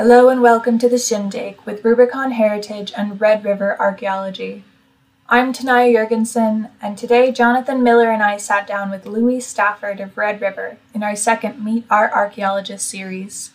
Hello and welcome to the Shindig with Rubicon Heritage and Red River Archaeology. I'm Tenaya Jorgensen, and today Jonathan Millar and I sat down with Louis Stafford of Red River in our second Meet Our Archaeologist series.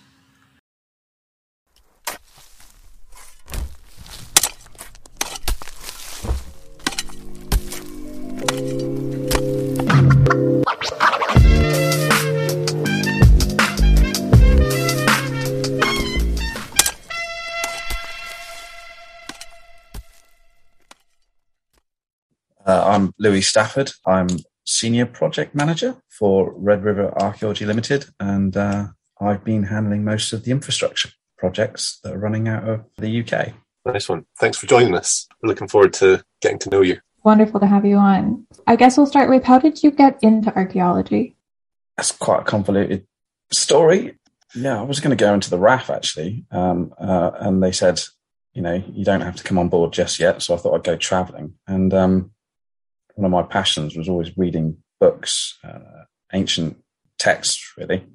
Uh, I'm Louis Stafford. I'm Senior Project Manager for Red River Archaeology Limited, and uh, I've been handling most of the infrastructure projects that are running out of the UK. Nice one. Thanks for joining us. We're looking forward to getting to know you. Wonderful to have you on. I guess we'll start with how did you get into archaeology? That's quite a convoluted story. Yeah, I was going to go into the RAF actually, um, uh, and they said, you know, you don't have to come on board just yet. So I thought I'd go travelling, and um, one of my passions was always reading books, uh, ancient texts, really,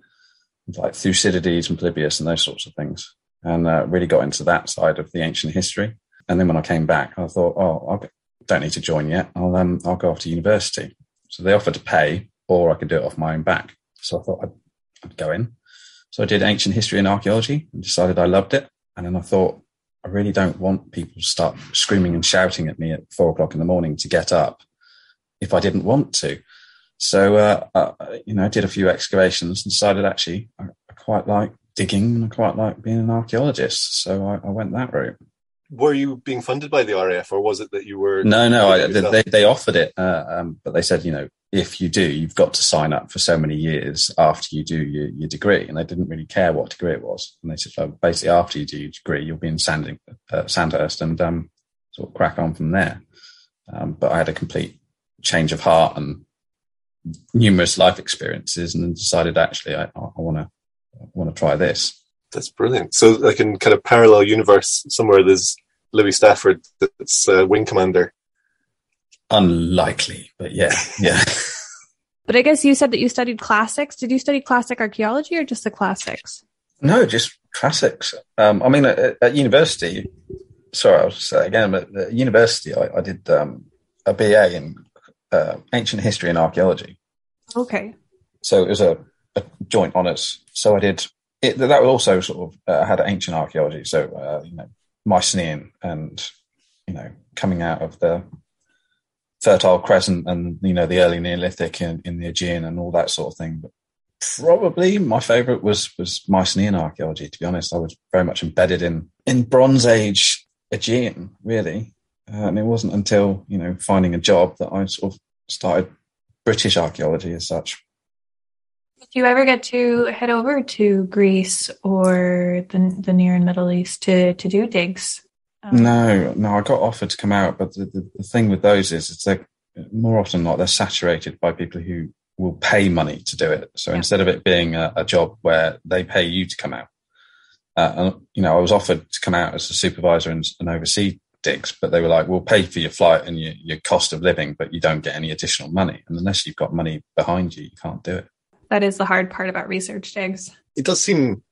like Thucydides and Polybius and those sorts of things, and uh, really got into that side of the ancient history. And then when I came back, I thought, oh, I don't need to join yet. I'll um, I'll go off to university. So they offered to pay, or I could do it off my own back. So I thought I'd, I'd go in. So I did ancient history and archaeology, and decided I loved it. And then I thought, I really don't want people to start screaming and shouting at me at four o'clock in the morning to get up if I didn't want to. So, uh, uh, you know, I did a few excavations and decided actually I, I, quite like digging and I quite like being an archaeologist. So I, I, went that route. Were you being funded by the RAF or was it that you were? No, no, I, they, they, offered it. Uh, um, but they said, you know, if you do, you've got to sign up for so many years after you do your, your degree. And they didn't really care what degree it was. And they said, well, basically after you do your degree, you'll be in Sanding, uh, Sandhurst and um, sort of crack on from there. Um, but I had a complete change of heart and numerous life experiences, and then decided actually I, I want to want to try this. That's brilliant. So, like in kind of parallel universe, somewhere there's Louis Stafford that's uh, wing commander. Unlikely, but yeah, yeah. but I guess you said that you studied classics. Did you study classic archaeology or just the classics? No, just classics. Um, I mean, at, at, university, sorry, I'll say again, but at university, I, I did um, a BA in uh, ancient history and archaeology. Okay. So it was a, a joint honours. So I did it. That was also sort of uh, had ancient archaeology. So uh, you know, Mycenaean and you know, coming out of the Fertile Crescent and you know the early Neolithic in, in the Aegean and all that sort of thing. But probably my favourite was was Mycenaean archaeology. To be honest, I was very much embedded in in Bronze Age Aegean, really. Uh, and it wasn't until you know finding a job that I sort of started British archaeology as such. Did you ever get to head over to Greece or the the Near and Middle East to to do digs? Um, no, no, I got offered to come out, but the, the, the thing with those is it's like more often than not they're saturated by people who will pay money to do it. So yeah. instead of it being a, a, job where they pay you to come out, uh, and you know, I was offered to come out as a supervisor and, and oversee digs, but they were like, we'll pay for your flight and your, your cost of living, but you don't get any additional money. And unless you've got money behind you, you can't do it. That is the hard part about research digs. It does seem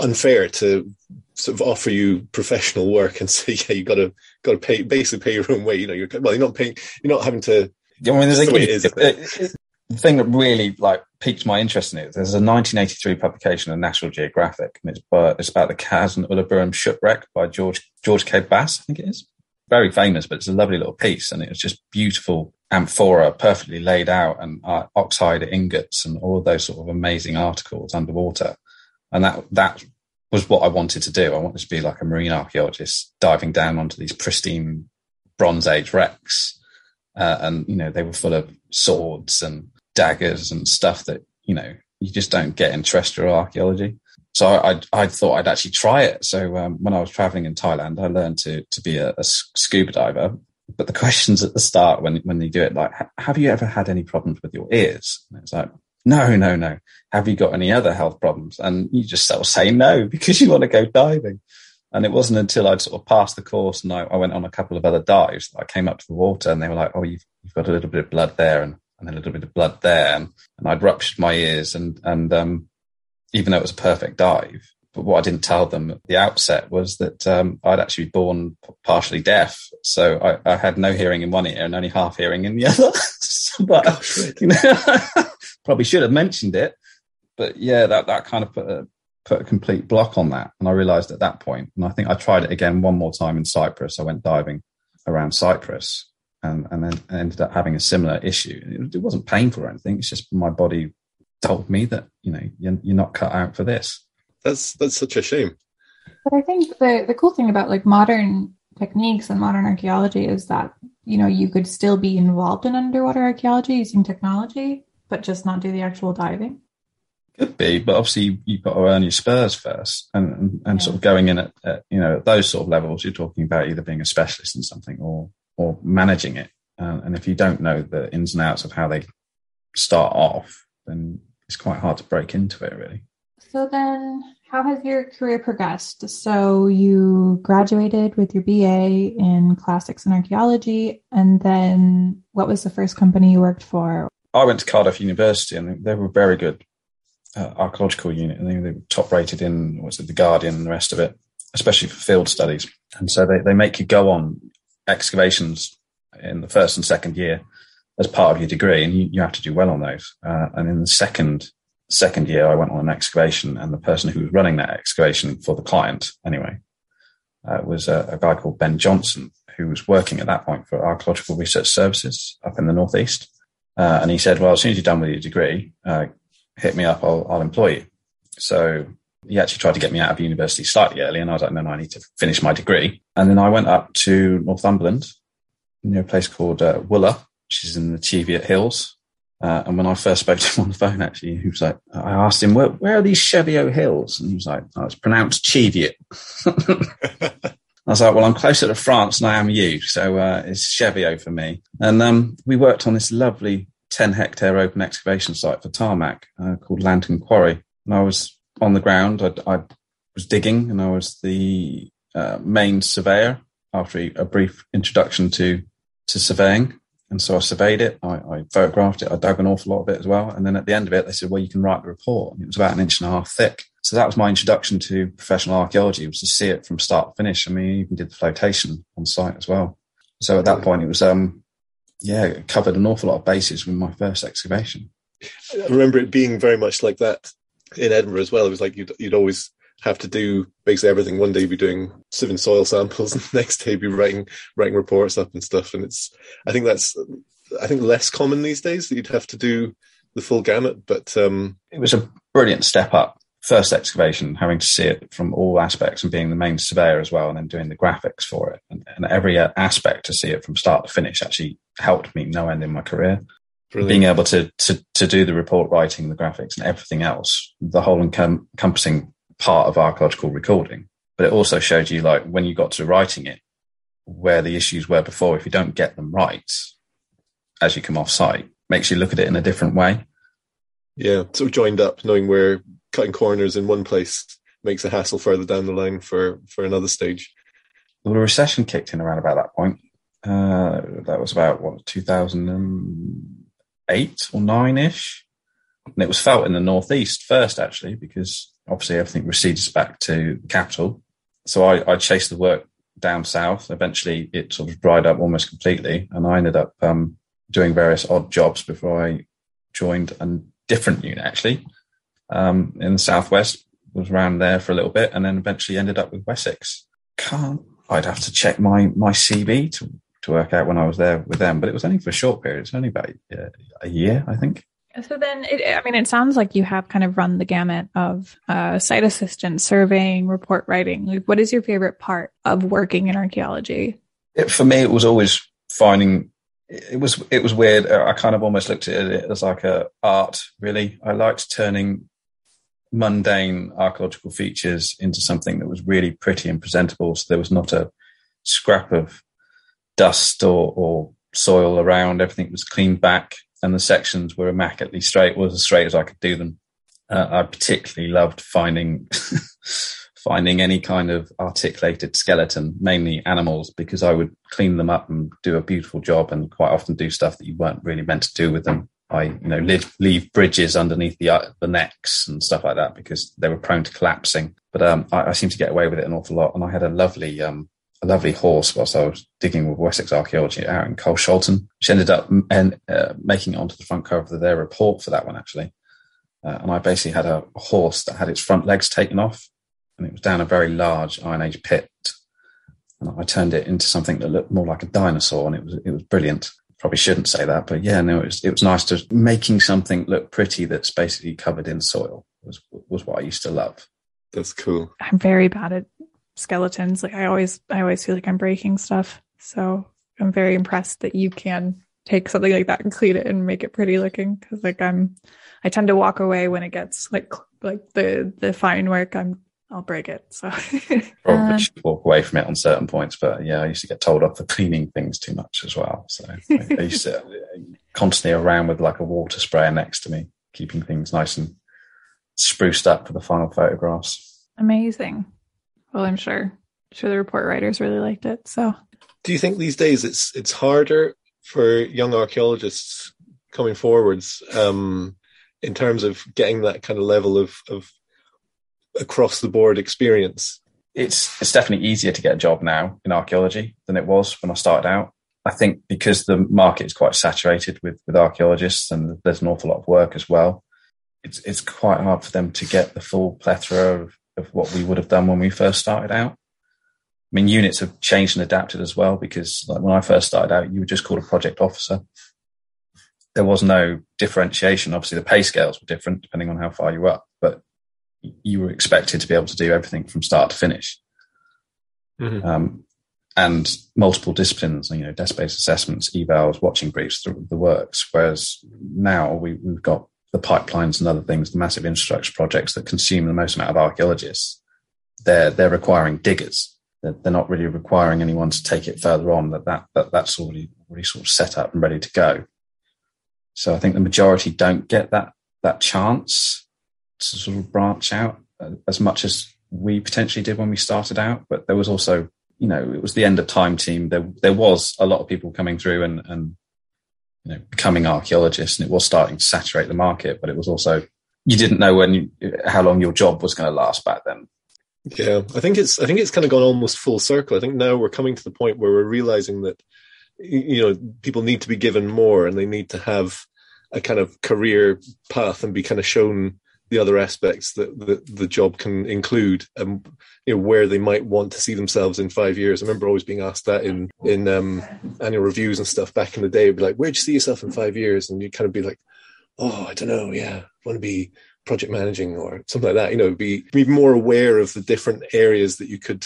unfair to sort of offer you professional work and say, yeah, you got to got to pay basically pay your own way. You know, you're well, you're not paying, you're not having to. I mean, there's a, the, it the thing that really like piqued my interest in it. There's a 1983 publication in National Geographic, and it's, it's about the Kaz and Uluburun shipwreck by George George K. Bass, I think it is. Very famous, but it's a lovely little piece, and it was just beautiful amphora, perfectly laid out, and uh, oxhide ingots, and all those sort of amazing articles underwater. And that that was what I wanted to do. I wanted to be like a marine archaeologist, diving down onto these pristine Bronze Age wrecks, uh, and you know they were full of swords and daggers and stuff that you know you just don't get in terrestrial archaeology. So I, I thought I'd actually try it. So um, when I was traveling in Thailand, I learned to to be a, a, scuba diver. But the questions at the start when when they do it, like, have you ever had any problems with your ears? And it's like, no, no, no. Have you got any other health problems? And you just sort of say no because you want to go diving. And it wasn't until I'd sort of passed the course and I, I went on a couple of other dives that I came up to the water and they were like, oh, you've, you've got a little bit of blood there. And and a little bit of blood there. And, and I'd ruptured my ears. And, and um, even though it was a perfect dive, but what I didn't tell them at the outset was that um, I'd actually been born partially deaf, so I, I, had no hearing in one ear and only half hearing in the other. but Gosh, you know, probably should have mentioned it. But yeah, that that kind of put a put a complete block on that, and I realised at that point, and I think I tried it again one more time in Cyprus. I went diving around Cyprus, and and then ended up having a similar issue. It, it wasn't painful or anything. It's just my body told me that you know you're, you're not cut out for this that's that's such a shame. But I think the the cool thing about like modern techniques and modern archaeology is that you know you could still be involved in underwater archaeology using technology, but just not do the actual diving. Could be, but obviously you've got to earn your spurs first, and and, and yeah. sort of going in at, at, you know at those sort of levels, you're talking about either being a specialist in something or or managing it. Uh, and if you don't know the ins and outs of how they start off, then it's quite hard to break into it, really. So then, how has your career progressed? So you graduated with your BA in classics and archaeology, and then what was the first company you worked for? I went to Cardiff University, and they were very good uh, archaeological unit, and they, they were top rated in what's it, the Guardian and the rest of it, especially for field studies. And so they, they make you go on excavations in the first and second year as part of your degree, and you, you have to do well on those. Uh, and in the second second year, I went on an excavation, and the person who was running that excavation for the client, anyway, uh, was a, a, guy called Ben Johnson, who was working at that point for Archaeological Research Services up in the Northeast. Uh, and he said, Well, as soon as you're done with your degree, uh, hit me up, I'll, I'll, employ you. So he actually tried to get me out of university slightly early, and I was like, No, no, I need to finish my degree. And then I went up to Northumberland, near a place called uh, Wooler, which is in the Cheviot Hills. Uh, and when I first spoke to him on the phone, actually, he was like, I asked him, where, where are these Cheviot Hills? And he was like, oh, it's pronounced Cheviot. I was like, well, I'm closer to France than I am you. So uh, it's Cheviot for me. And um, we worked on this lovely 10 hectare open excavation site for tarmac uh, called Lanton Quarry. And I was on the ground. I, I was digging and I was the uh, main surveyor after a brief introduction to, to surveying. And so I surveyed it, I, I, photographed it, I dug an awful lot of it as well. And then at the end of it, they said, well, you can write the report. And it was about an inch and a half thick. So that was my introduction to professional archaeology, was to see it from start to finish. I mean, I even did the flotation on site as well. So at that point, it was, um, yeah, it covered an awful lot of bases with my first excavation. I remember it being very much like that in Edinburgh as well. It was like you'd, you'd always have to do basically everything. One day be doing sieving soil samples, and the next day be writing writing reports up and stuff. And it's I think that's I think less common these days that you'd have to do the full gamut. But um, it was a brilliant step up. First excavation, having to see it from all aspects and being the main surveyor as well, and then doing the graphics for it, and, and every aspect to see it from start to finish actually helped me no end in my career. Brilliant. Being able to, to to do the report writing, the graphics, and everything else, the whole encom- encompassing part of archaeological recording, but it also showed you like when you got to writing it, where the issues were before. If you don't get them right as you come off site, makes you look at it in a different way. Yeah, so joined up, knowing where cutting corners in one place makes a hassle further down the line for for another stage. Well, the recession kicked in around about that point. Uh, that was about what 2008 or nine ish, and it was felt in the northeast first actually because obviously everything recedes back to the capital. So I, I chased the work down south. Eventually, it sort of dried up almost completely, and I ended up um, doing various odd jobs before I joined a different unit actually um, in the southwest. Was around there for a little bit, and then eventually ended up with Wessex. Can't. I'd have to check my my CV to to work out when I was there with them, but it was only for a short period. It's only about uh, a year, I think. So then, it, I mean, it sounds like you have kind of run the gamut of uh, site assistant, surveying, report writing. Like, what is your favorite part of working in archaeology? It, for me, it was always finding. It was it was weird. I kind of almost looked at it as like a art. Really, I liked turning mundane archaeological features into something that was really pretty and presentable. So there was not a scrap of dust or, or soil around. Everything was cleaned back and the sections were immaculately straight, was as straight as I could do them. Uh, I particularly loved finding finding any kind of articulated skeleton, mainly animals, because I would clean them up and do a beautiful job, and quite often do stuff that you weren't really meant to do with them. I you know leave, leave bridges underneath the uh, the necks and stuff like that because they were prone to collapsing. But um, I, I seem to get away with it an awful lot, and I had a lovely um, a lovely horse whilst I was digging with Wessex Archaeology out in Carshalton, which ended up and uh, making it onto the front cover of their report for that one actually. Uh, and I basically had a horse that had its front legs taken off, and it was down a very large Iron Age pit. And I turned it into something that looked more like a dinosaur, and it was it was brilliant. Probably shouldn't say that, but yeah, no, it was it was nice to making something look pretty that's basically covered in soil was was what I used to love. That's cool. I'm very bad at skeletons. Like I always, I always feel like I'm breaking stuff. So I'm very impressed that you can take something like that and clean it and make it pretty looking. Cause like I'm, I tend to walk away when it gets like, like the, the fine work. I'm, I'll break it. So probably um, should walk away from it on certain points. But yeah, I used to get told off for cleaning things too much as well. So I, I used to constantly around with like a water sprayer next to me, keeping things nice and spruced up for the final photographs. Amazing. Well, I'm sure. I'm sure the report writers really liked it. So, do you think these days it's it's harder for young archaeologists coming forwards um, in terms of getting that kind of level of, of across the board experience? It's it's definitely easier to get a job now in archaeology than it was when I started out. I think because the market is quite saturated with with archaeologists and there's an awful lot of work as well. It's it's quite hard for them to get the full plethora of of what we would have done when we first started out. I mean, units have changed and adapted as well because like when I first started out, you were just called a project officer. There was no differentiation. Obviously, the pay scales were different depending on how far you were up, but you were expected to be able to do everything from start to finish. Mm-hmm. Um, and multiple disciplines, you know, desk-based assessments, evals, watching briefs, the, the works. Whereas now we, we've got the pipelines and other things, the massive infrastructure projects that consume the most amount of archaeologists, they're they're requiring diggers. They're, they're not really requiring anyone to take it further on. That that, that that's already already sort of set up and ready to go. So I think the majority don't get that that chance to sort of branch out uh, as much as we potentially did when we started out. But there was also, you know, it was the end of time team. There there was a lot of people coming through and and you know, becoming archaeologists, and it was starting to saturate the market. But it was also you didn't know when you, how long your job was going to last back then. Yeah, I think it's I think it's kind of gone almost full circle. I think now we're coming to the point where we're realizing that you know people need to be given more, and they need to have a kind of career path and be kind of shown the other aspects that the, the job can include and you know where they might want to see themselves in five years. I remember always being asked that in in um, annual reviews and stuff back in the day. It'd be like, where'd you see yourself in five years? And you'd kind of be like, oh, I don't know. Yeah, I want to be project managing or something like that. You know, be be more aware of the different areas that you could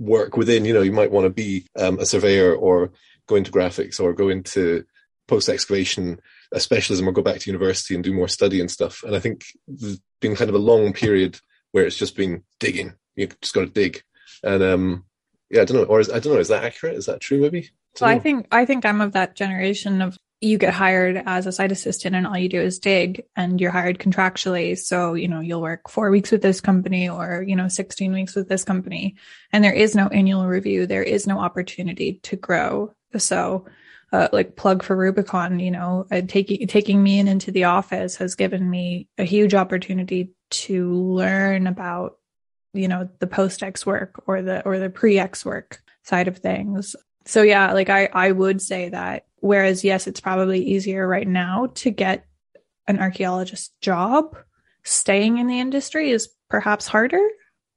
work within. You know, you might want to be um, a surveyor or go into graphics or go into post excavation a specialism or go back to university and do more study and stuff. And I think there's been kind of a long period where it's just been digging. You just got to dig. And um, yeah, I don't know. Or is, I don't know. Is that accurate? Is that true? Maybe. Well, I think I think I'm of that generation of you get hired as a site assistant and all you do is dig and you're hired contractually. So, you know, you'll work four weeks with this company or, you know, 16 weeks with this company. And there is no annual review. There is no opportunity to grow. So uh, like plug for Rubicon, you know, uh, taking taking me in into the office has given me a huge opportunity to learn about, you know, the post X work or the or the pre X work side of things. So yeah, like I I would say that whereas yes, it's probably easier right now to get an archaeologist job, staying in the industry is perhaps harder.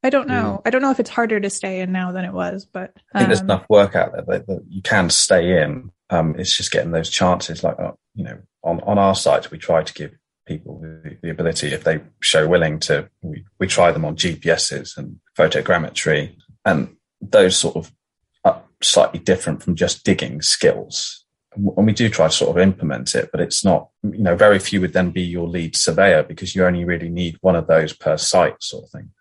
I don't know. Mm. I don't know if it's harder to stay in now than it was, but um, I think there's enough work out there that, that you can stay in um, it's just getting those chances. Like uh, you know, on on our site, we try to give people the, the ability if they show willing to. We, we try them on GPSs and photogrammetry, and those sort of slightly different from just digging skills. And we do try to sort of implement it, but it's not. You know, very few would then be your lead surveyor because you only really need one of those per site, sort of thing.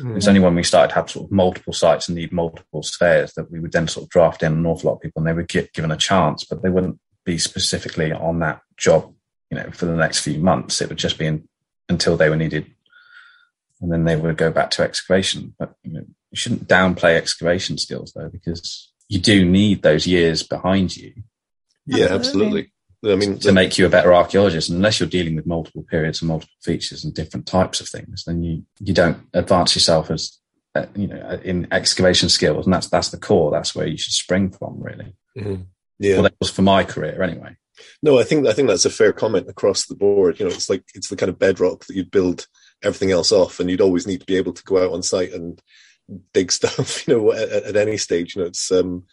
Mm-hmm. It's only when we started to have sort of multiple sites and need multiple surveyors that we would then sort of draft in an awful lot of people and they would get given a chance, but they wouldn't be specifically on that job, you know, for the next few months. It would just be in, until they were needed. And then they would go back to excavation. But you, know, you shouldn't downplay excavation skills though, because you do need those years behind you. Yeah, absolutely. I mean, to make you a better archaeologist. Unless you're dealing with multiple periods and multiple features and different types of things, then you you don't advance yourself as uh, you know in excavation skills, and that's that's the core. That's where you should spring from, really. Mm-hmm. Yeah, well, that was for my career anyway. No, I think I think that's a fair comment across the board. You know, it's like it's the kind of bedrock that you'd build everything else off, and you'd always need to be able to go out on site and dig stuff. You know, at, at any stage. You know, it's um,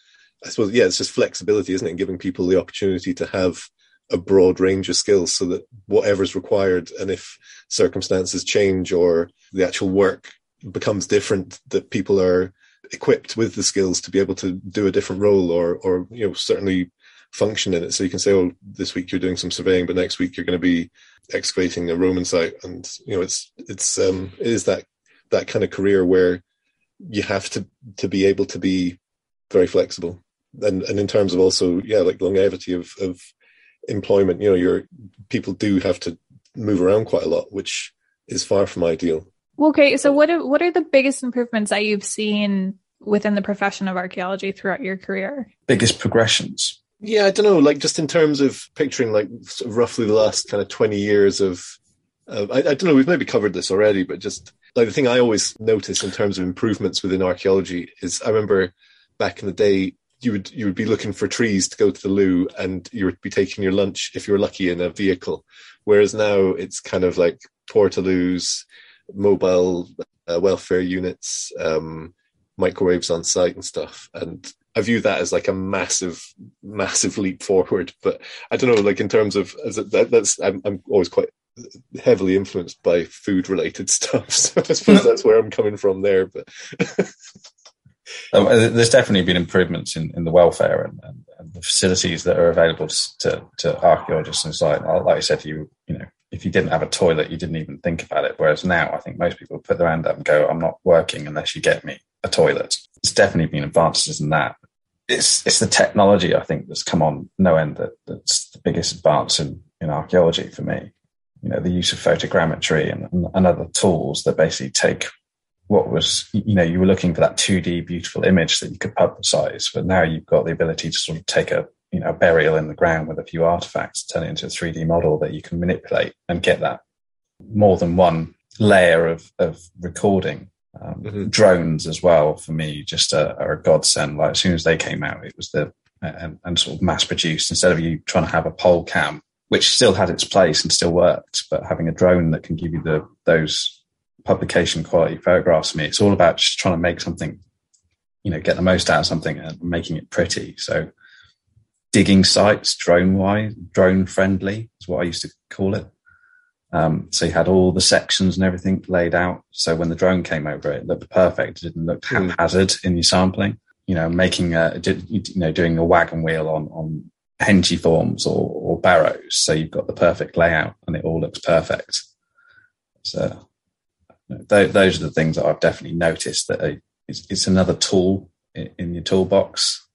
I suppose yeah, it's just flexibility, isn't it? In giving people the opportunity to have a broad range of skills so that whatever's required, and if circumstances change or the actual work becomes different, that people are equipped with the skills to be able to do a different role or or you know certainly function in it. So you can say, oh, this week you're doing some surveying, but next week you're going to be excavating a Roman site, and you know it's it's um it is that that kind of career where you have to to be able to be very flexible and and in terms of also yeah like longevity of of employment you know your people do have to move around quite a lot which is far from ideal. Okay so what are, what are the biggest improvements that you've seen within the profession of archaeology throughout your career? Biggest progressions? Yeah i don't know like just in terms of picturing like sort of roughly the last kind of 20 years of uh, I, I don't know we've maybe covered this already but just like the thing i always notice in terms of improvements within archaeology is i remember back in the day you would you would be looking for trees to go to the loo and you would be taking your lunch if you were lucky in a vehicle. Whereas now it's kind of like portaloos mobile uh, welfare units um, microwaves on site and stuff. And i view that as like a massive massive leap forward. But i don't know like in terms of as a, that, that's I'm, I'm always quite heavily influenced by food related stuff. So i suppose that's where i'm coming from there but Um, uh, there's definitely been improvements in, in the welfare and, and, and, the facilities that are available to, to archaeologists and so like I said, you you know, if you didn't have a toilet, you didn't even think about it. Whereas now, I think most people put their hand up and go, "I'm not working unless you get me a toilet." There's definitely been advances in that. It's it's the technology I think that's come on no end that, that's the biggest advance in, in archaeology for me. You know, the use of photogrammetry and, and other tools that basically take what was you know you were looking for that 2d beautiful image that you could publicize but now you've got the ability to sort of take a you know burial in the ground with a few artifacts turn it into a 3d model that you can manipulate and get that more than one layer of of recording um, mm-hmm. drones as well for me just a, are a godsend like as soon as they came out it was the and, and sort of mass produced instead of you trying to have a pole cam which still had its place and still worked but having a drone that can give you the those publication quality photographs for me. It's all about just trying to make something, you know, get the most out of something and making it pretty. So digging sites drone wise, drone friendly is what I used to call it. Um, so you had all the sections and everything laid out. So when the drone came over, it looked perfect. It didn't look haphazard in your sampling. You know, making a, you know, doing a wagon wheel on, on hengiforms or, or barrows. So you've got the perfect layout and it all looks perfect. So th- those are the things that I've definitely noticed that it's, it's, another tool in, your toolbox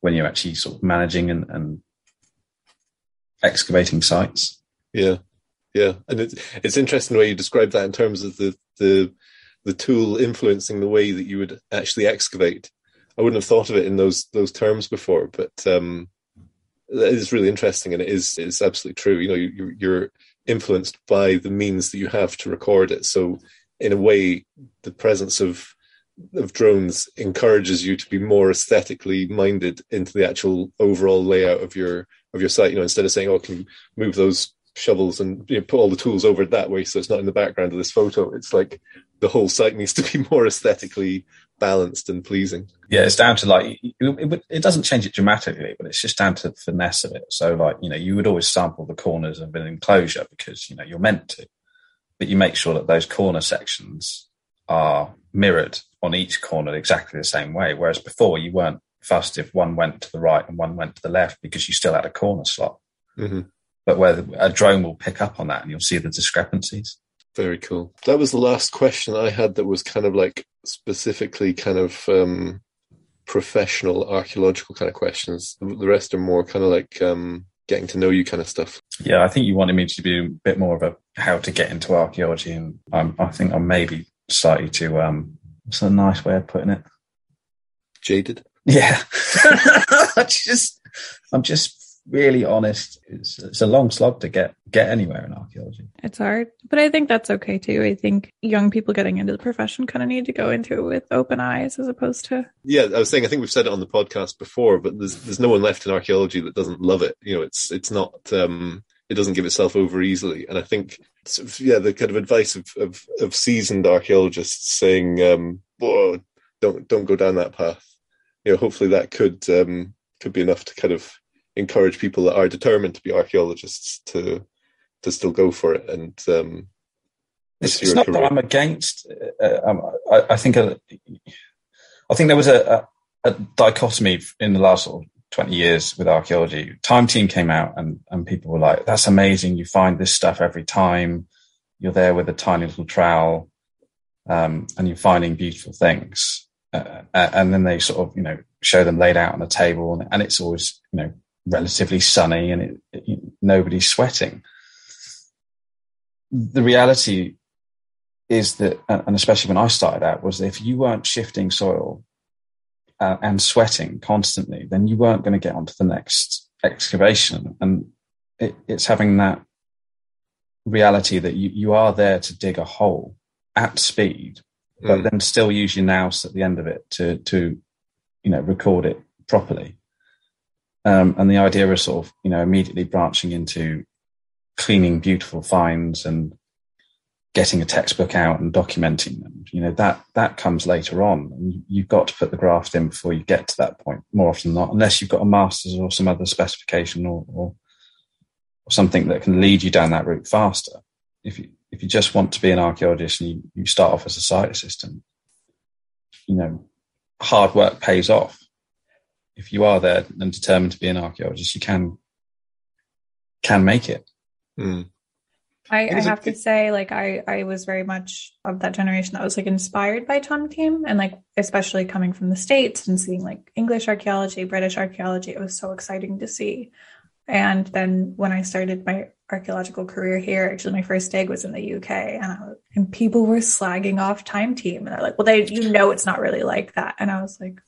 when you're actually sort of managing and, and excavating sites. Yeah, yeah, and it's it's interesting the way you describe that in terms of the the the tool influencing the way that you would actually excavate. I wouldn't have thought of it in those those terms before, but um, it is really interesting, and it is it's absolutely true. You know, you, you're influenced by the means that you have to record it. So, in a way, the presence of of drones encourages you to be more aesthetically minded into the actual overall layout of your of your site. You know, instead of saying, "Oh, can move those shovels and you know, put all the tools over that way so it's not in the background of this photo," it's like the whole site needs to be more aesthetically balanced and pleasing. Yeah, it's down to like it, it, doesn't change it dramatically, but it's just down to the finesse of it. So, like you know, you would always sample the corners of an enclosure because you know you're meant to, but you make sure that those corner sections are mirrored on each corner exactly the same way. Whereas before, you weren't fussed if one went to the right and one went to the left because you still had a corner slot. Mm-hmm. But where a drone will pick up on that and you'll see the discrepancies. Very cool. That was the last question I had that was kind of like specifically kind of um, professional archaeological kind of questions. The rest are more kind of like um, getting to know you kind of stuff. Yeah, I think you wanted me to be a bit more of a how to get into archaeology, and I'm, I think I'm maybe slightly too. Um, what's a nice way of putting it? Jaded. Yeah, I just I'm just really honest, it's, it's a long slog to get get anywhere in archaeology. It's hard, but I think that's okay too. I think young people getting into the profession kind of need to go into it with open eyes as opposed to. Yeah, I was saying I think we've said it on the podcast before, but there's there's no one left in archaeology that doesn't love it. You know, it's it's not um, it doesn't give itself over easily, and I think sort of, yeah, the kind of advice of of, of seasoned archaeologists saying, um, "Whoa, don't don't go down that path." You know, hopefully that could um, could be enough to kind of encourage people that are determined to be archaeologists to to still go for it and um, it's, it's not career. that I'm against. Uh, um, I, I, think a, I think there was a, a, a, dichotomy in the last sort of 20 years with archaeology. Time Team came out and, and people were like, "That's amazing! You find this stuff every time. You're there with a tiny little trowel, um, and you're finding beautiful things." Uh, and then they sort of, you know, show them laid out on a table, and, and it's always, you know, relatively sunny and it, it, nobody's sweating. The reality is that, and especially when I started out, was that if you weren't shifting soil uh, and sweating constantly, then you weren't going to get onto the next excavation. And it, it's having that reality that you, you are there to dig a hole at speed, but mm. then still use your nous at the end of it to, to, you know, record it properly. Um, and the idea is sort of, you know, immediately branching into cleaning beautiful finds and getting a textbook out and documenting them. You know, that, that comes later on. And you've got to put the graft in before you get to that point more often than not, unless you've got a master's or some other specification or, or, or something that can lead you down that route faster. If you, if you just want to be an archaeologist and you, you start off as a site assistant, you know, hard work pays off if you are there and determined to be an archaeologist, you can can make it. Mm. I, I, have to say, like I, I was very much of that generation that was like inspired by Time Team, and like especially coming from the states and seeing like English archaeology, British archaeology, it was so exciting to see. And then when I started my archaeological career here, actually my first dig was in the UK, and I, and people were slagging off Time Team, and they're like, "Well, they you know it's not really like that," and I was like,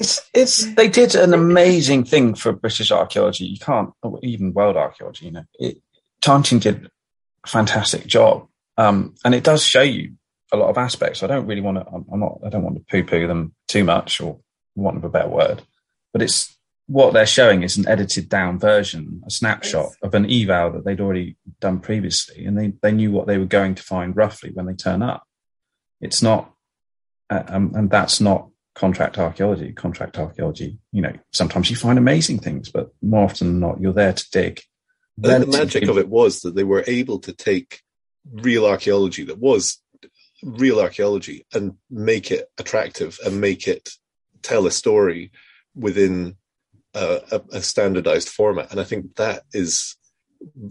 it's, it's, they did an amazing thing for British archaeology. You can't, even world archaeology, you know, it, did a fantastic job. Um, and it does show you a lot of aspects. I don't really want to, I'm, not, I don't want to poo poo them too much or want of a better word, but it's what they're showing is an edited down version, a snapshot yes. of an eval that they'd already done previously. And they, they knew what they were going to find roughly when they turn up. It's not, uh, um, and that's not contract archaeology. Contract archaeology, you know, sometimes you find amazing things, but more often than not, you're there to dig. the magic of it was that they were able to take real archaeology that was real archaeology and make it attractive and make it tell a story within a, a, a standardized format. And I think that is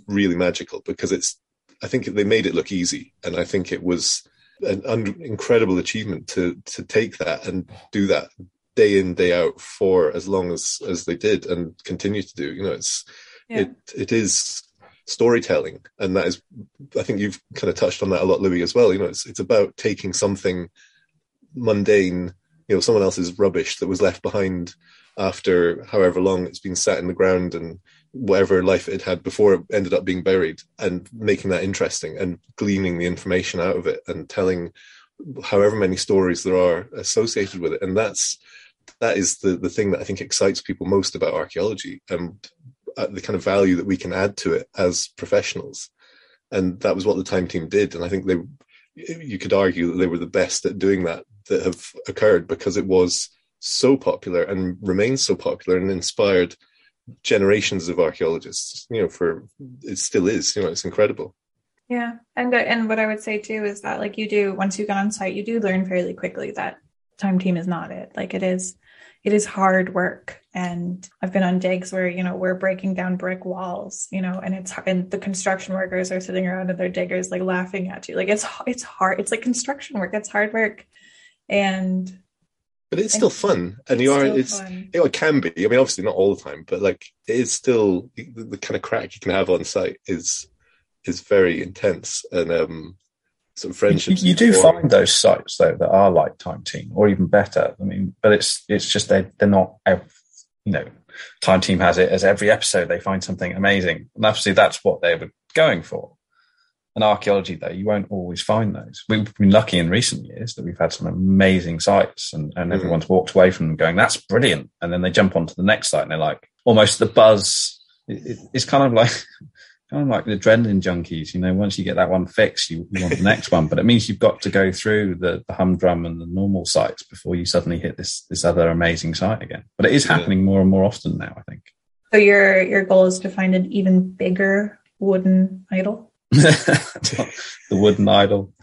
really magical because it's, I think they made it look easy. And I think it was, an un- incredible achievement to to take that and do that day in day out for as long as as they did and continue to do. You know it's yeah. it it is storytelling. And that is i think you've kind of touched on that a lot louis as well. You know it's it's about taking something mundane you know someone else's rubbish that was left behind after however long it's been sat in the ground and whatever life it had before it ended up being buried and making that interesting and gleaning the information out of it and telling however many stories there are associated with it. And that's that is the the thing that i think excites people most about archaeology and uh, the kind of value that we can add to it as professionals. And that was what the time team did. And i think they you could argue that they were the best at doing that that have occurred because it was so popular and remains so popular and inspired generations of archaeologists you know for it still is you know it's incredible. Yeah and uh, and what i would say too is that like you do once you get on site you do learn fairly quickly that time team is not it. Like it is it is hard work. And i've been on digs where you know we're breaking down brick walls you know and it's and the construction workers are sitting around and their diggers like laughing at you. Like it's it's hard it's like construction work it's hard work. And but it's still fun and you are it's fun. it can be i mean obviously not all the time but like it is still the, the, kind of crack you can have on site is is very intense and um some friendships you, you do find those sites though that are like time team or even better i mean but it's it's just they they're not you know Time Team has it as every episode they find something amazing, and obviously that's what they were going for. In archaeology, though, you won't always find those. We've been lucky in recent years that we've had some amazing sites, and, and mm. everyone's walked away from them going, "That's brilliant," and then they jump onto the next site and they're like, almost the buzz. It, it, it's kind of like kind of like the adrenaline junkies, you know, once you get that one fixed, you, you want the next one. But it means you've got to go through the, the humdrum and the normal sites before you suddenly hit this this other amazing site again. But it is happening more and more often now, I think. So your your goal is to find an even bigger wooden idol? The wooden idol.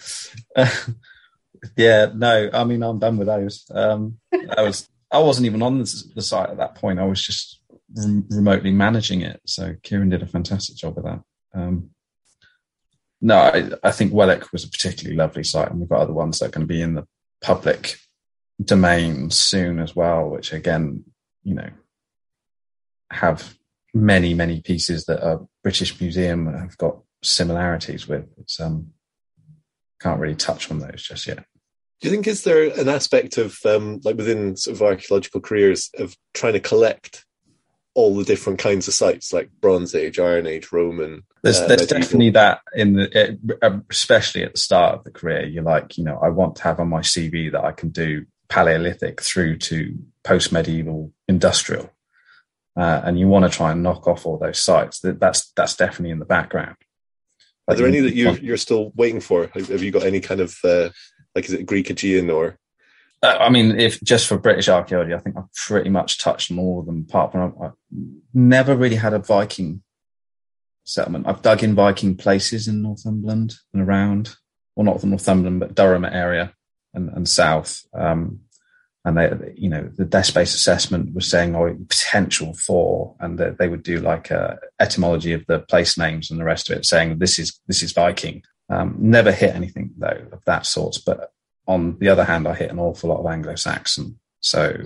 Yeah, no, I mean I'm done with those. Um, I was I wasn't even on the, the site at that point. I was just remotely managing it. So Kieran did a fantastic job of that. Um, no, I, I, think Welwick was a particularly lovely site, and we've got other ones that are going to be in the public domain soon as well, which again, you know, have many, many pieces that are British Museum have got similarities with. It's um, can't really touch on those just yet. Do you think is there an aspect of um, like within sort of archaeological careers of trying to collect all the different kinds of sites like Bronze Age, Iron Age, Roman. There's, uh, there's definitely that in the, uh, especially at the start of the career. You're like, you know, I want to have on my CV that I can do Paleolithic through to post medieval industrial, uh, and you want to try and knock off all those sites. That, that's that's definitely in the background. Are there any that you you're still waiting for? Have you got any kind of uh, like is it Greek Aegean or uh, I mean, if just for British archaeology, I think I've pretty much touched more than. Apart from I've never really had a Viking settlement. I've dug in Viking places in Northumberland and around, well, not the Northumberland, but Durham area and, and south. Um, and they, you know, the desk space assessment was saying, oh, potential for, and they, they would do like a etymology of the place names and the rest of it, saying this is this is Viking. Um, never hit anything though of that sort, but on the other hand, I hit an awful lot of Anglo-Saxon. So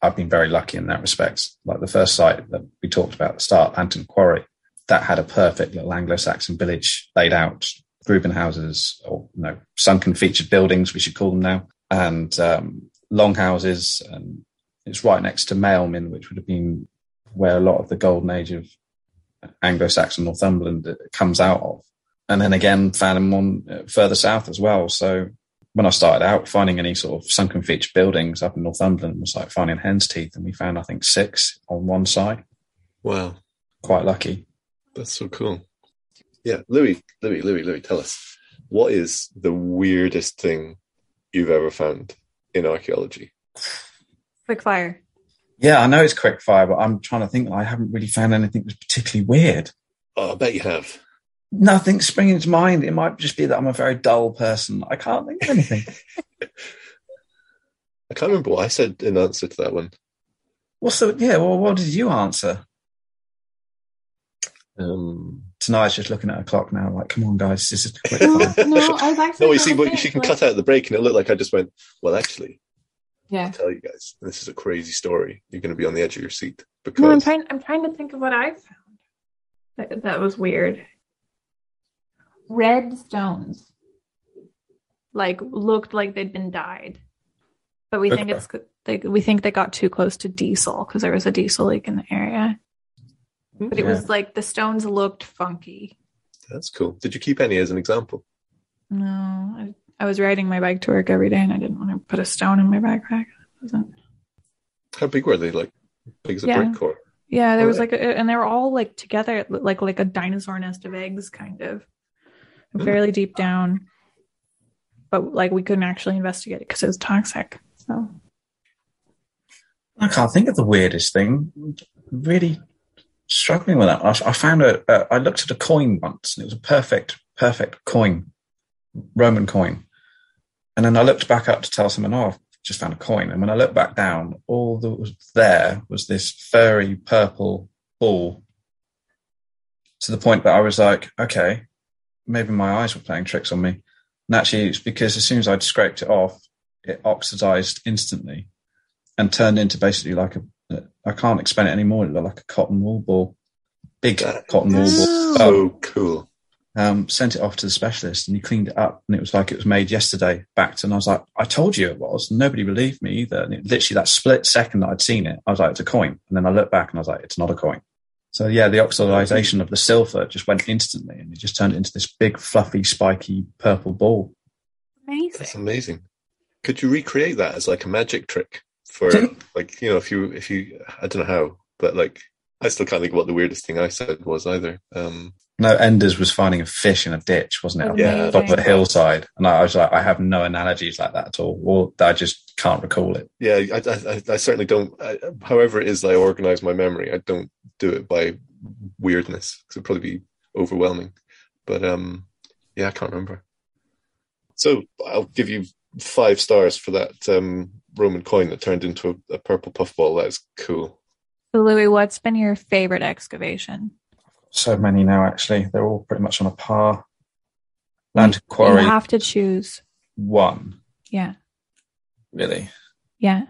I've been very lucky in that respect. Like the first site that we talked about at the start, Lanton Quarry, that had a perfect little Anglo-Saxon village laid out, Gruben houses or you know, sunken featured buildings, we should call them now, and um, longhouses. And it's right next to Maelmin, which would have been where a lot of the golden age of Anglo-Saxon Northumberland comes out of and then again found them on uh, further south as well. So when I started out, finding any sort of sunken feature buildings up in Northumberland was like finding hen's teeth, and we found I think six on one site. Wow, quite lucky. That's so cool. Yeah, Louis, Louis, Louis, Louis, tell us what is the weirdest thing you've ever found in archaeology? Quick fire. Yeah, I know it's quick fire, but I'm trying to think. I haven't really found anything that's particularly weird. Oh, I bet you have nothing springing to mind. It might just be that I'm a very dull person. I can't think of anything. I can't remember what I said in answer to that one. What's the yeah? Well, what did you answer? Um, Tenaya's just looking at a clock now, like, come on, guys, this is quick. no, no, I was actually. no, you see, but she can cut out the break, and it looked like I just went. Well, actually, yeah. I'll tell you guys, this is a crazy story. You're going to be on the edge of your seat because no, I'm trying. I'm trying to think of what I found. That, that was weird red stones. Like looked like they'd been dyed. But we think it's like we think they got too close to diesel because there was a diesel leak in the area. Hmm? But it yeah. was like the stones looked funky. That's cool. Did you keep any as an example? No, I, I was riding my bike to work every day, and I didn't want to put a stone in my backpack. How big were they? Like big as a yeah. brick or? Yeah, there was like, a, and they were all like together, like like a dinosaur nest of eggs, kind of hmm. fairly deep down, but like we couldn't actually investigate it because it was toxic. So I can't think of the weirdest thing. Really struggling with that. I, I found a. a. I looked at a coin once, and it was a perfect, perfect coin, Roman coin. And then I looked back up to tell someone, "Oh, I've just found a coin." And when I looked back down, all that was there was this furry purple ball. To the point that I was like, "Okay, maybe my eyes were playing tricks on me. And actually, it's because as soon as I'd scraped it off, it oxidized instantly and turned into basically like a. I can't explain it anymore. It looked like a cotton wool ball, big that cotton wool ball. So cool. Um, sent it off to the specialist and he cleaned it up and it was like it was made yesterday, backed. And I was like, I told you it was. Nobody believed me either. And it, literally that split second that I'd seen it, I was like, it's a coin. And then I looked back and I was like, it's not a coin. So yeah, the oxidization of the silver just went instantly and it just turned into this big, fluffy, spiky purple ball. Amazing. That's amazing. Could you recreate that as like a magic trick for like you know if you if you I don't know how, but like I still can't think what the weirdest thing I said was either. Um, No, Enda's was finding a fish in a ditch, wasn't it? On Yeah. the top of a hillside. And I was like, I have no analogies like that at all. Or I just can't recall it. yeah, I, I, I certainly don't. I, however, it is I organize my memory, I don't do it by weirdness because it'd probably be overwhelming. But um, yeah, I can't remember. So I'll give you five stars for that um, Roman coin that turned into a, a purple puffball. That's cool. So, Louis, what's been your favorite excavation? So many now, actually. They're all pretty much on a par. Lanton Quarry You have to choose. one, Yeah. really. Yeah.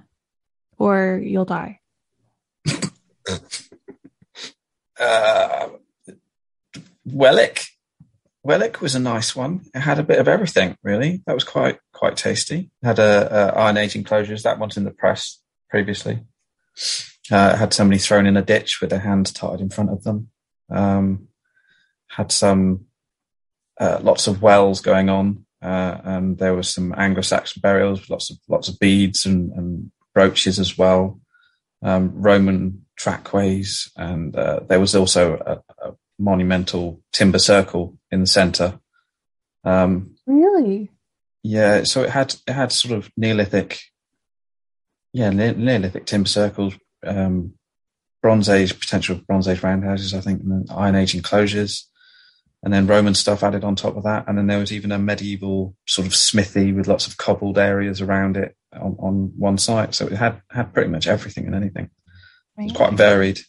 Or you'll die. Uh, Wellwick. Wellwick was a nice one. It had a bit of everything, really. That was quite quite tasty. It had a, a iron age enclosures. That one's in the press previously. Uh, had somebody thrown in a ditch with their hands tied in front of them. Um, had some uh, lots of wells going on, uh, and there was some Anglo-Saxon burials, lots of lots of beads and, and brooches as well. Um, Roman trackways, and uh, there was also a, a monumental timber circle in the centre. Um, Really? yeah, so it had it had sort of Neolithic, yeah, ne- Neolithic timber circles, um, Bronze Age potential Bronze Age roundhouses, I think, and then Iron Age enclosures, and then Roman stuff added on top of that, and then there was even a medieval sort of smithy with lots of cobbled areas around it on, on one site. So it had had pretty much everything and anything. It was quite varied.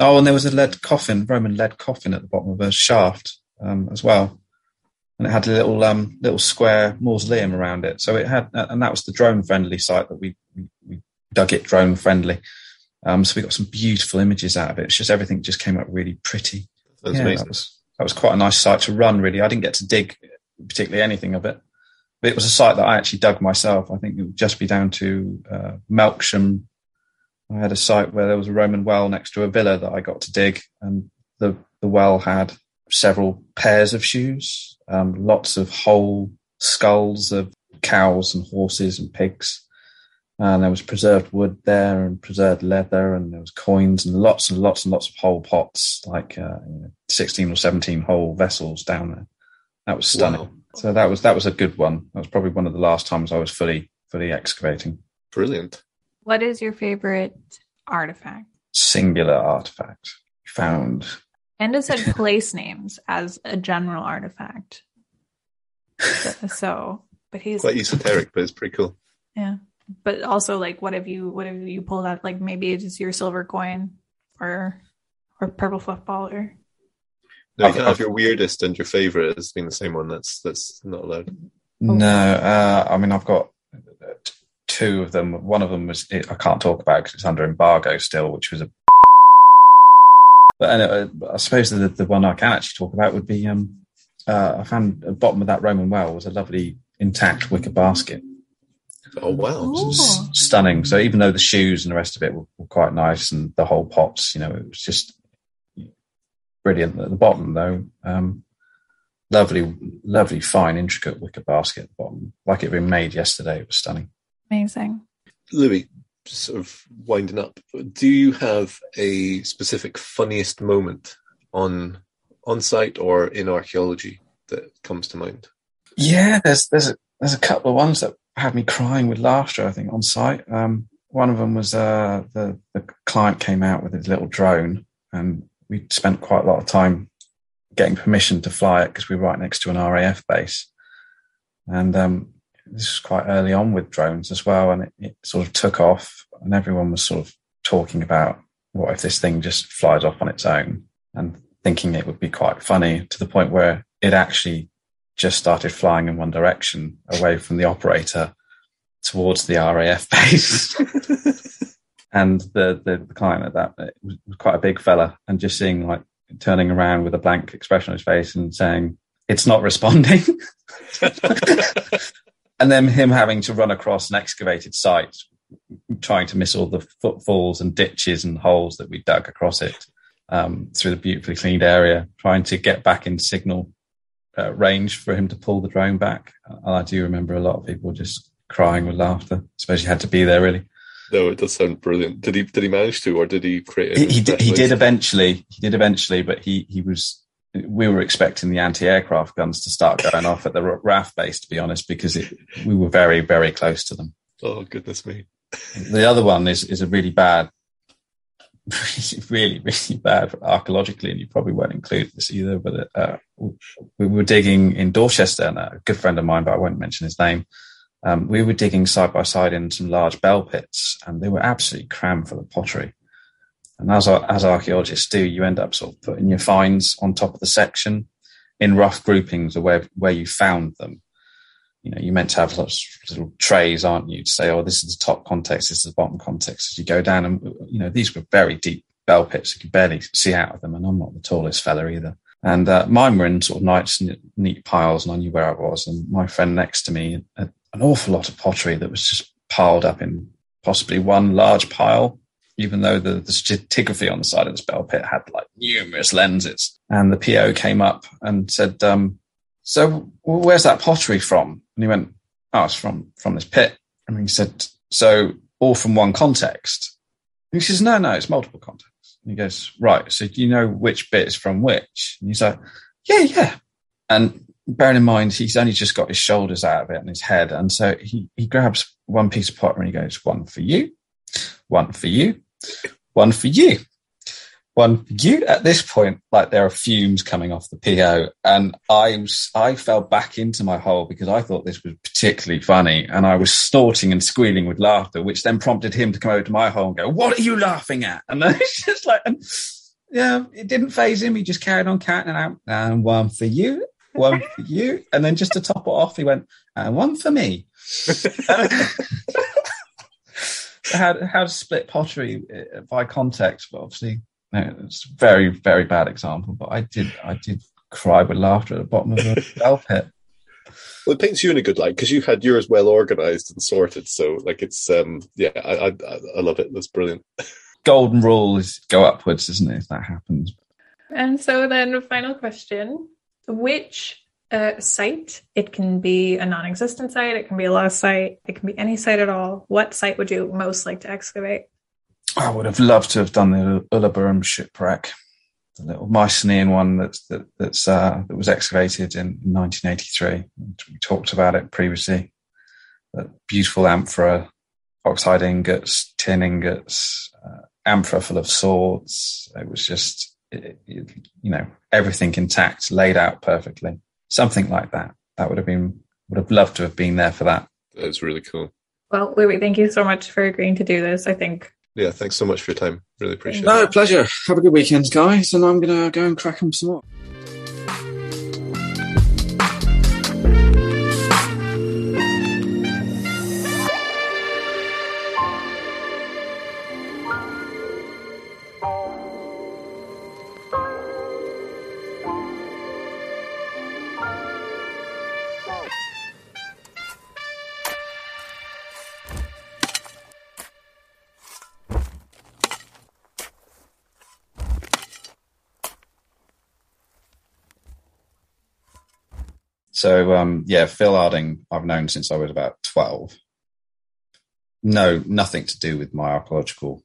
Oh, and there was a lead coffin, Roman lead coffin at the bottom of a shaft um, as well and it had a little um, little square mausoleum around it. So it had, and that was the drone friendly site that we we, dug it drone friendly. Um, so we got some beautiful images out of it. It's just everything just came up really pretty. That's yeah, amazing. that was that was quite a nice site to run. Really, I didn't get to dig particularly anything of it, but it was a site that I actually dug myself. I think it would just be down to uh, Melksham. I had a site where there was a Roman well next to a villa that I got to dig, and the the well had several pairs of shoes, um, lots of whole skulls of cows and horses and pigs. And there was preserved wood there and preserved leather, and there was coins and lots and lots and lots of whole pots, like uh, you know, sixteen or seventeen whole vessels down there. That was stunning. Wow. So that was that was a good one. That was probably one of the last times I was fully fully excavating. Brilliant. What is your favorite artifact? Singular artifact found. And Enda said place names as a general artifact. So, so- but he's Quite esoteric, but it's pretty cool. yeah. But also, like, what have you what have you pulled out? Like, maybe it's your silver coin, or or purple football, or No, you can't have your weirdest and your favorite as being the same one. That's that's not allowed. No, uh, I mean I've got t- two of them. One of them was I can't talk about because it's under embargo still, which was a. But anyway, I suppose the the one I can actually talk about would be um, uh, I found the bottom of that Roman well was a lovely intact wicker basket. Oh wow! It stunning. So even though the shoes and the rest of it were, were quite nice, and the whole pots, you know, it was just brilliant. At the bottom, though, um, lovely, lovely, fine, intricate wicker basket at the bottom, like it had been made yesterday. It was stunning. Amazing. Louis, sort of winding up. Do you have a specific funniest moment on on site or in archaeology that comes to mind? Yeah, there's there's a there's a couple of ones that had me crying with laughter. I think on site. Um, one of them was uh, the the client came out with his little drone, and we spent quite a lot of time getting permission to fly it because we were right next to an RAF base. And um, this was quite early on with drones as well, and it, it sort of took off, and everyone was sort of talking about what if this thing just flies off on its own, and thinking it would be quite funny to the point where it actually just started flying in one direction away from the operator towards the RAF base. and the, the, the client at that it was quite a big fella, and just seeing like turning around with a blank expression on his face and saying, "It's not responding." and then him having to run across an excavated site, trying to miss all the footfalls and ditches and holes that we dug across it um, through the beautifully cleaned area, trying to get back in signal uh, range for him to pull the drone back. And I do remember a lot of people just crying with laughter. I suppose you had to be there, really. No, it does sound brilliant. Did he? Did he manage to, or did he create? He, he did. He did eventually. He did eventually, but he he was. We were expecting the anti-aircraft guns to start going off at the RAF base, to be honest, because it, we were very, very close to them. Oh goodness me! The other one is is a really bad, really, really bad archaeologically, and you probably won't include this either. But uh, we were digging in Dorchester, and a good friend of mine, but I won't mention his name, um, we were digging side by side in some large bell pits, and they were absolutely crammed full of pottery. And as as archaeologists do, you end up sort of putting your finds on top of the section in rough groupings of where where you found them. You know, you're meant to have lots of little trays, aren't you, to say, "Oh, this is the top context, this is the bottom context." As you go down, and you know, these were very deep bell pits; you could barely see out of them. And I'm not the tallest fella either. And uh, mine were in sort of nice, neat piles, and I knew where I was. And my friend next to me had an awful lot of pottery that was just piled up in possibly one large pile, even though the, the stratigraphy on the side of this bell pit had like numerous lenses. And the PO came up and said, um, so where's that pottery from? And he went, oh, it's from, from this pit. And he said, so all from one context. And he says, no, no, it's multiple contexts. And he goes, right. So do you know which bit is from which? And he's like, yeah, yeah. And bearing in mind he's only just got his shoulders out of it and his head, and so he he grabs one piece of pottery and he goes, "One for you, one for you, one for you." One for you. At this point, like there are fumes coming off the PO, and I I fell back into my hole because I thought this was particularly funny, and I was snorting and squealing with laughter, which then prompted him to come over to my hole and go, "What are you laughing at?" And then it's just like, and, yeah, it didn't phase him. He just carried on counting out, and one for you, one for you. And then just to top it off, he went, and one for me. how, how to split pottery uh, by context, but obviously, no, it's a very, very bad example. But I did, I did cry with laughter at the bottom of the bell pit. Well, it paints you in a good light because you had yours well organized and sorted. So, like, it's um, yeah, I, I, I love it. That's brilliant. Golden rule is go upwards, isn't it? If that happens. And so, then, final question: which uh, site, it can be a non existent site, it can be a lost site, it can be any site at all. What site would you most like to excavate? I would have loved to have done the Uluburun shipwreck, the little Mycenaean one that's, that, that's, uh, that was excavated in 1983. We talked about it previously. That beautiful amphora, oxhide ingots, tin ingots, uh, amphora full of swords. It was just you know, everything intact, laid out perfectly. Something like that. That would have been, would have loved to have been there for that. That's really cool. Well, Louis, thank you so much for agreeing to do this. I think. Yeah, thanks so much for your time. Really appreciate no, it. No, pleasure. Have a good weekend, guys. And I'm going to go and crack them some more. So um, yeah, Phil Harding, I've known since I was about twelve. No, nothing to do with my archaeological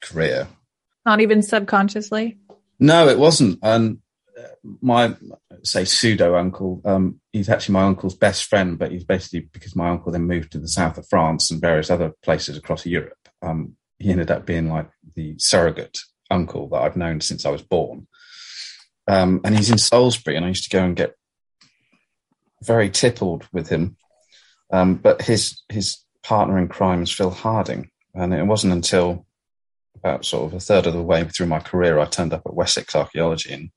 career. Not even subconsciously. No, it wasn't. And my say pseudo uncle, um, he's actually my uncle's best friend, but he's basically because my uncle then moved to the south of France and various other places across Europe. Um, he ended up being like the surrogate uncle that I've known since I was born. Um, and he's in Salisbury, and I used to go and get very tippled with him. Um, but his his partner in crime is Phil Harding, and it wasn't until about sort of a third of the way through my career I turned up at Wessex Archaeology, and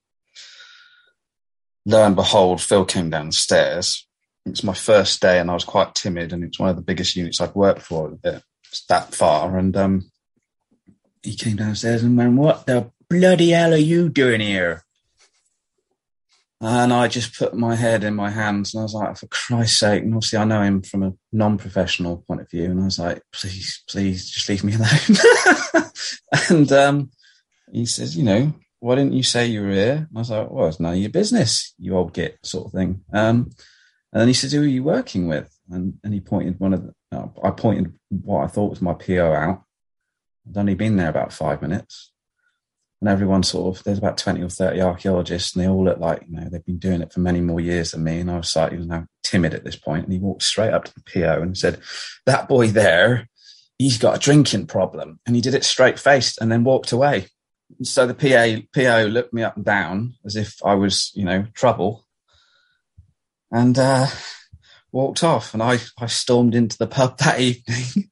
lo and behold, Phil came downstairs. It's my first day, and I was quite timid, and it's one of the biggest units I'd worked for that far, and um, he came downstairs and went, "What the bloody hell are you doing here? And I just put my head in my hands and I was like, for Christ's sake. And obviously, I know him from a non professional point of view. And I was like, please, please, just leave me alone. and um, he says, you know, why didn't you say you were here? And I was like, well, it's none of your business, you old git, sort of thing. Um, and then he said, who are you working with? And, and he pointed one of the, uh, I pointed what I thought was my PO out. I'd only been there about five minutes and everyone sort of there's about 20 or 30 archaeologists and they all look like you know they've been doing it for many more years than me. And i was like slightly now timid at this point. And he walked straight up to the po and said that boy there he's got a drinking problem. And he did it straight faced and then walked away. So the pa po looked me up and down as if i was you know trouble and uh walked off. And i i stormed into the pub that evening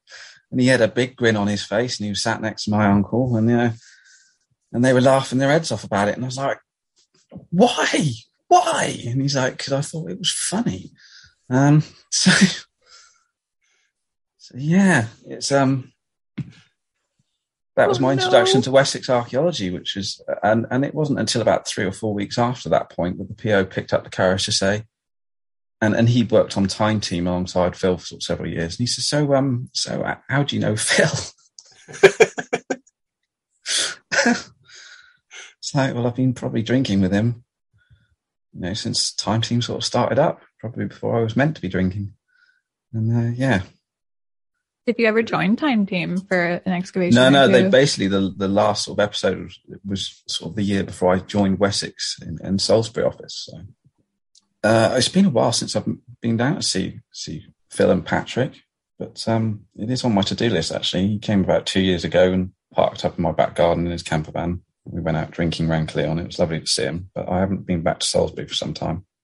and he had a big grin on his face and he was sat next to my uncle and you know and they were laughing their heads off about it. And I was like, why? Why? And he's like, because I thought it was funny. Um, so, so yeah, it's um, that was my oh, introduction no. to Wessex archaeology, which was, and and it wasn't until about three or four weeks after that point that the PO picked up the courage to say, and and he worked on Time Team alongside Phil for several years, and he said, so um, so uh, how do you know Phil? It's like, well, I've been probably drinking with him, you know, since Time Team sort of started up, probably before I was meant to be drinking. And uh, yeah. Did you ever join Time Team for an excavation? No, no. They basically the the last sort of episode was, was sort of the year before I joined Wessex in, in Salisbury office. So uh, it's been a while since I've been down to see see Phil and Patrick, but um, it is on my to do list. Actually, he came about two years ago and parked up in my back garden in his camper van we went out drinking rankly on. It was lovely to see him, but I haven't been back to Salisbury for some time.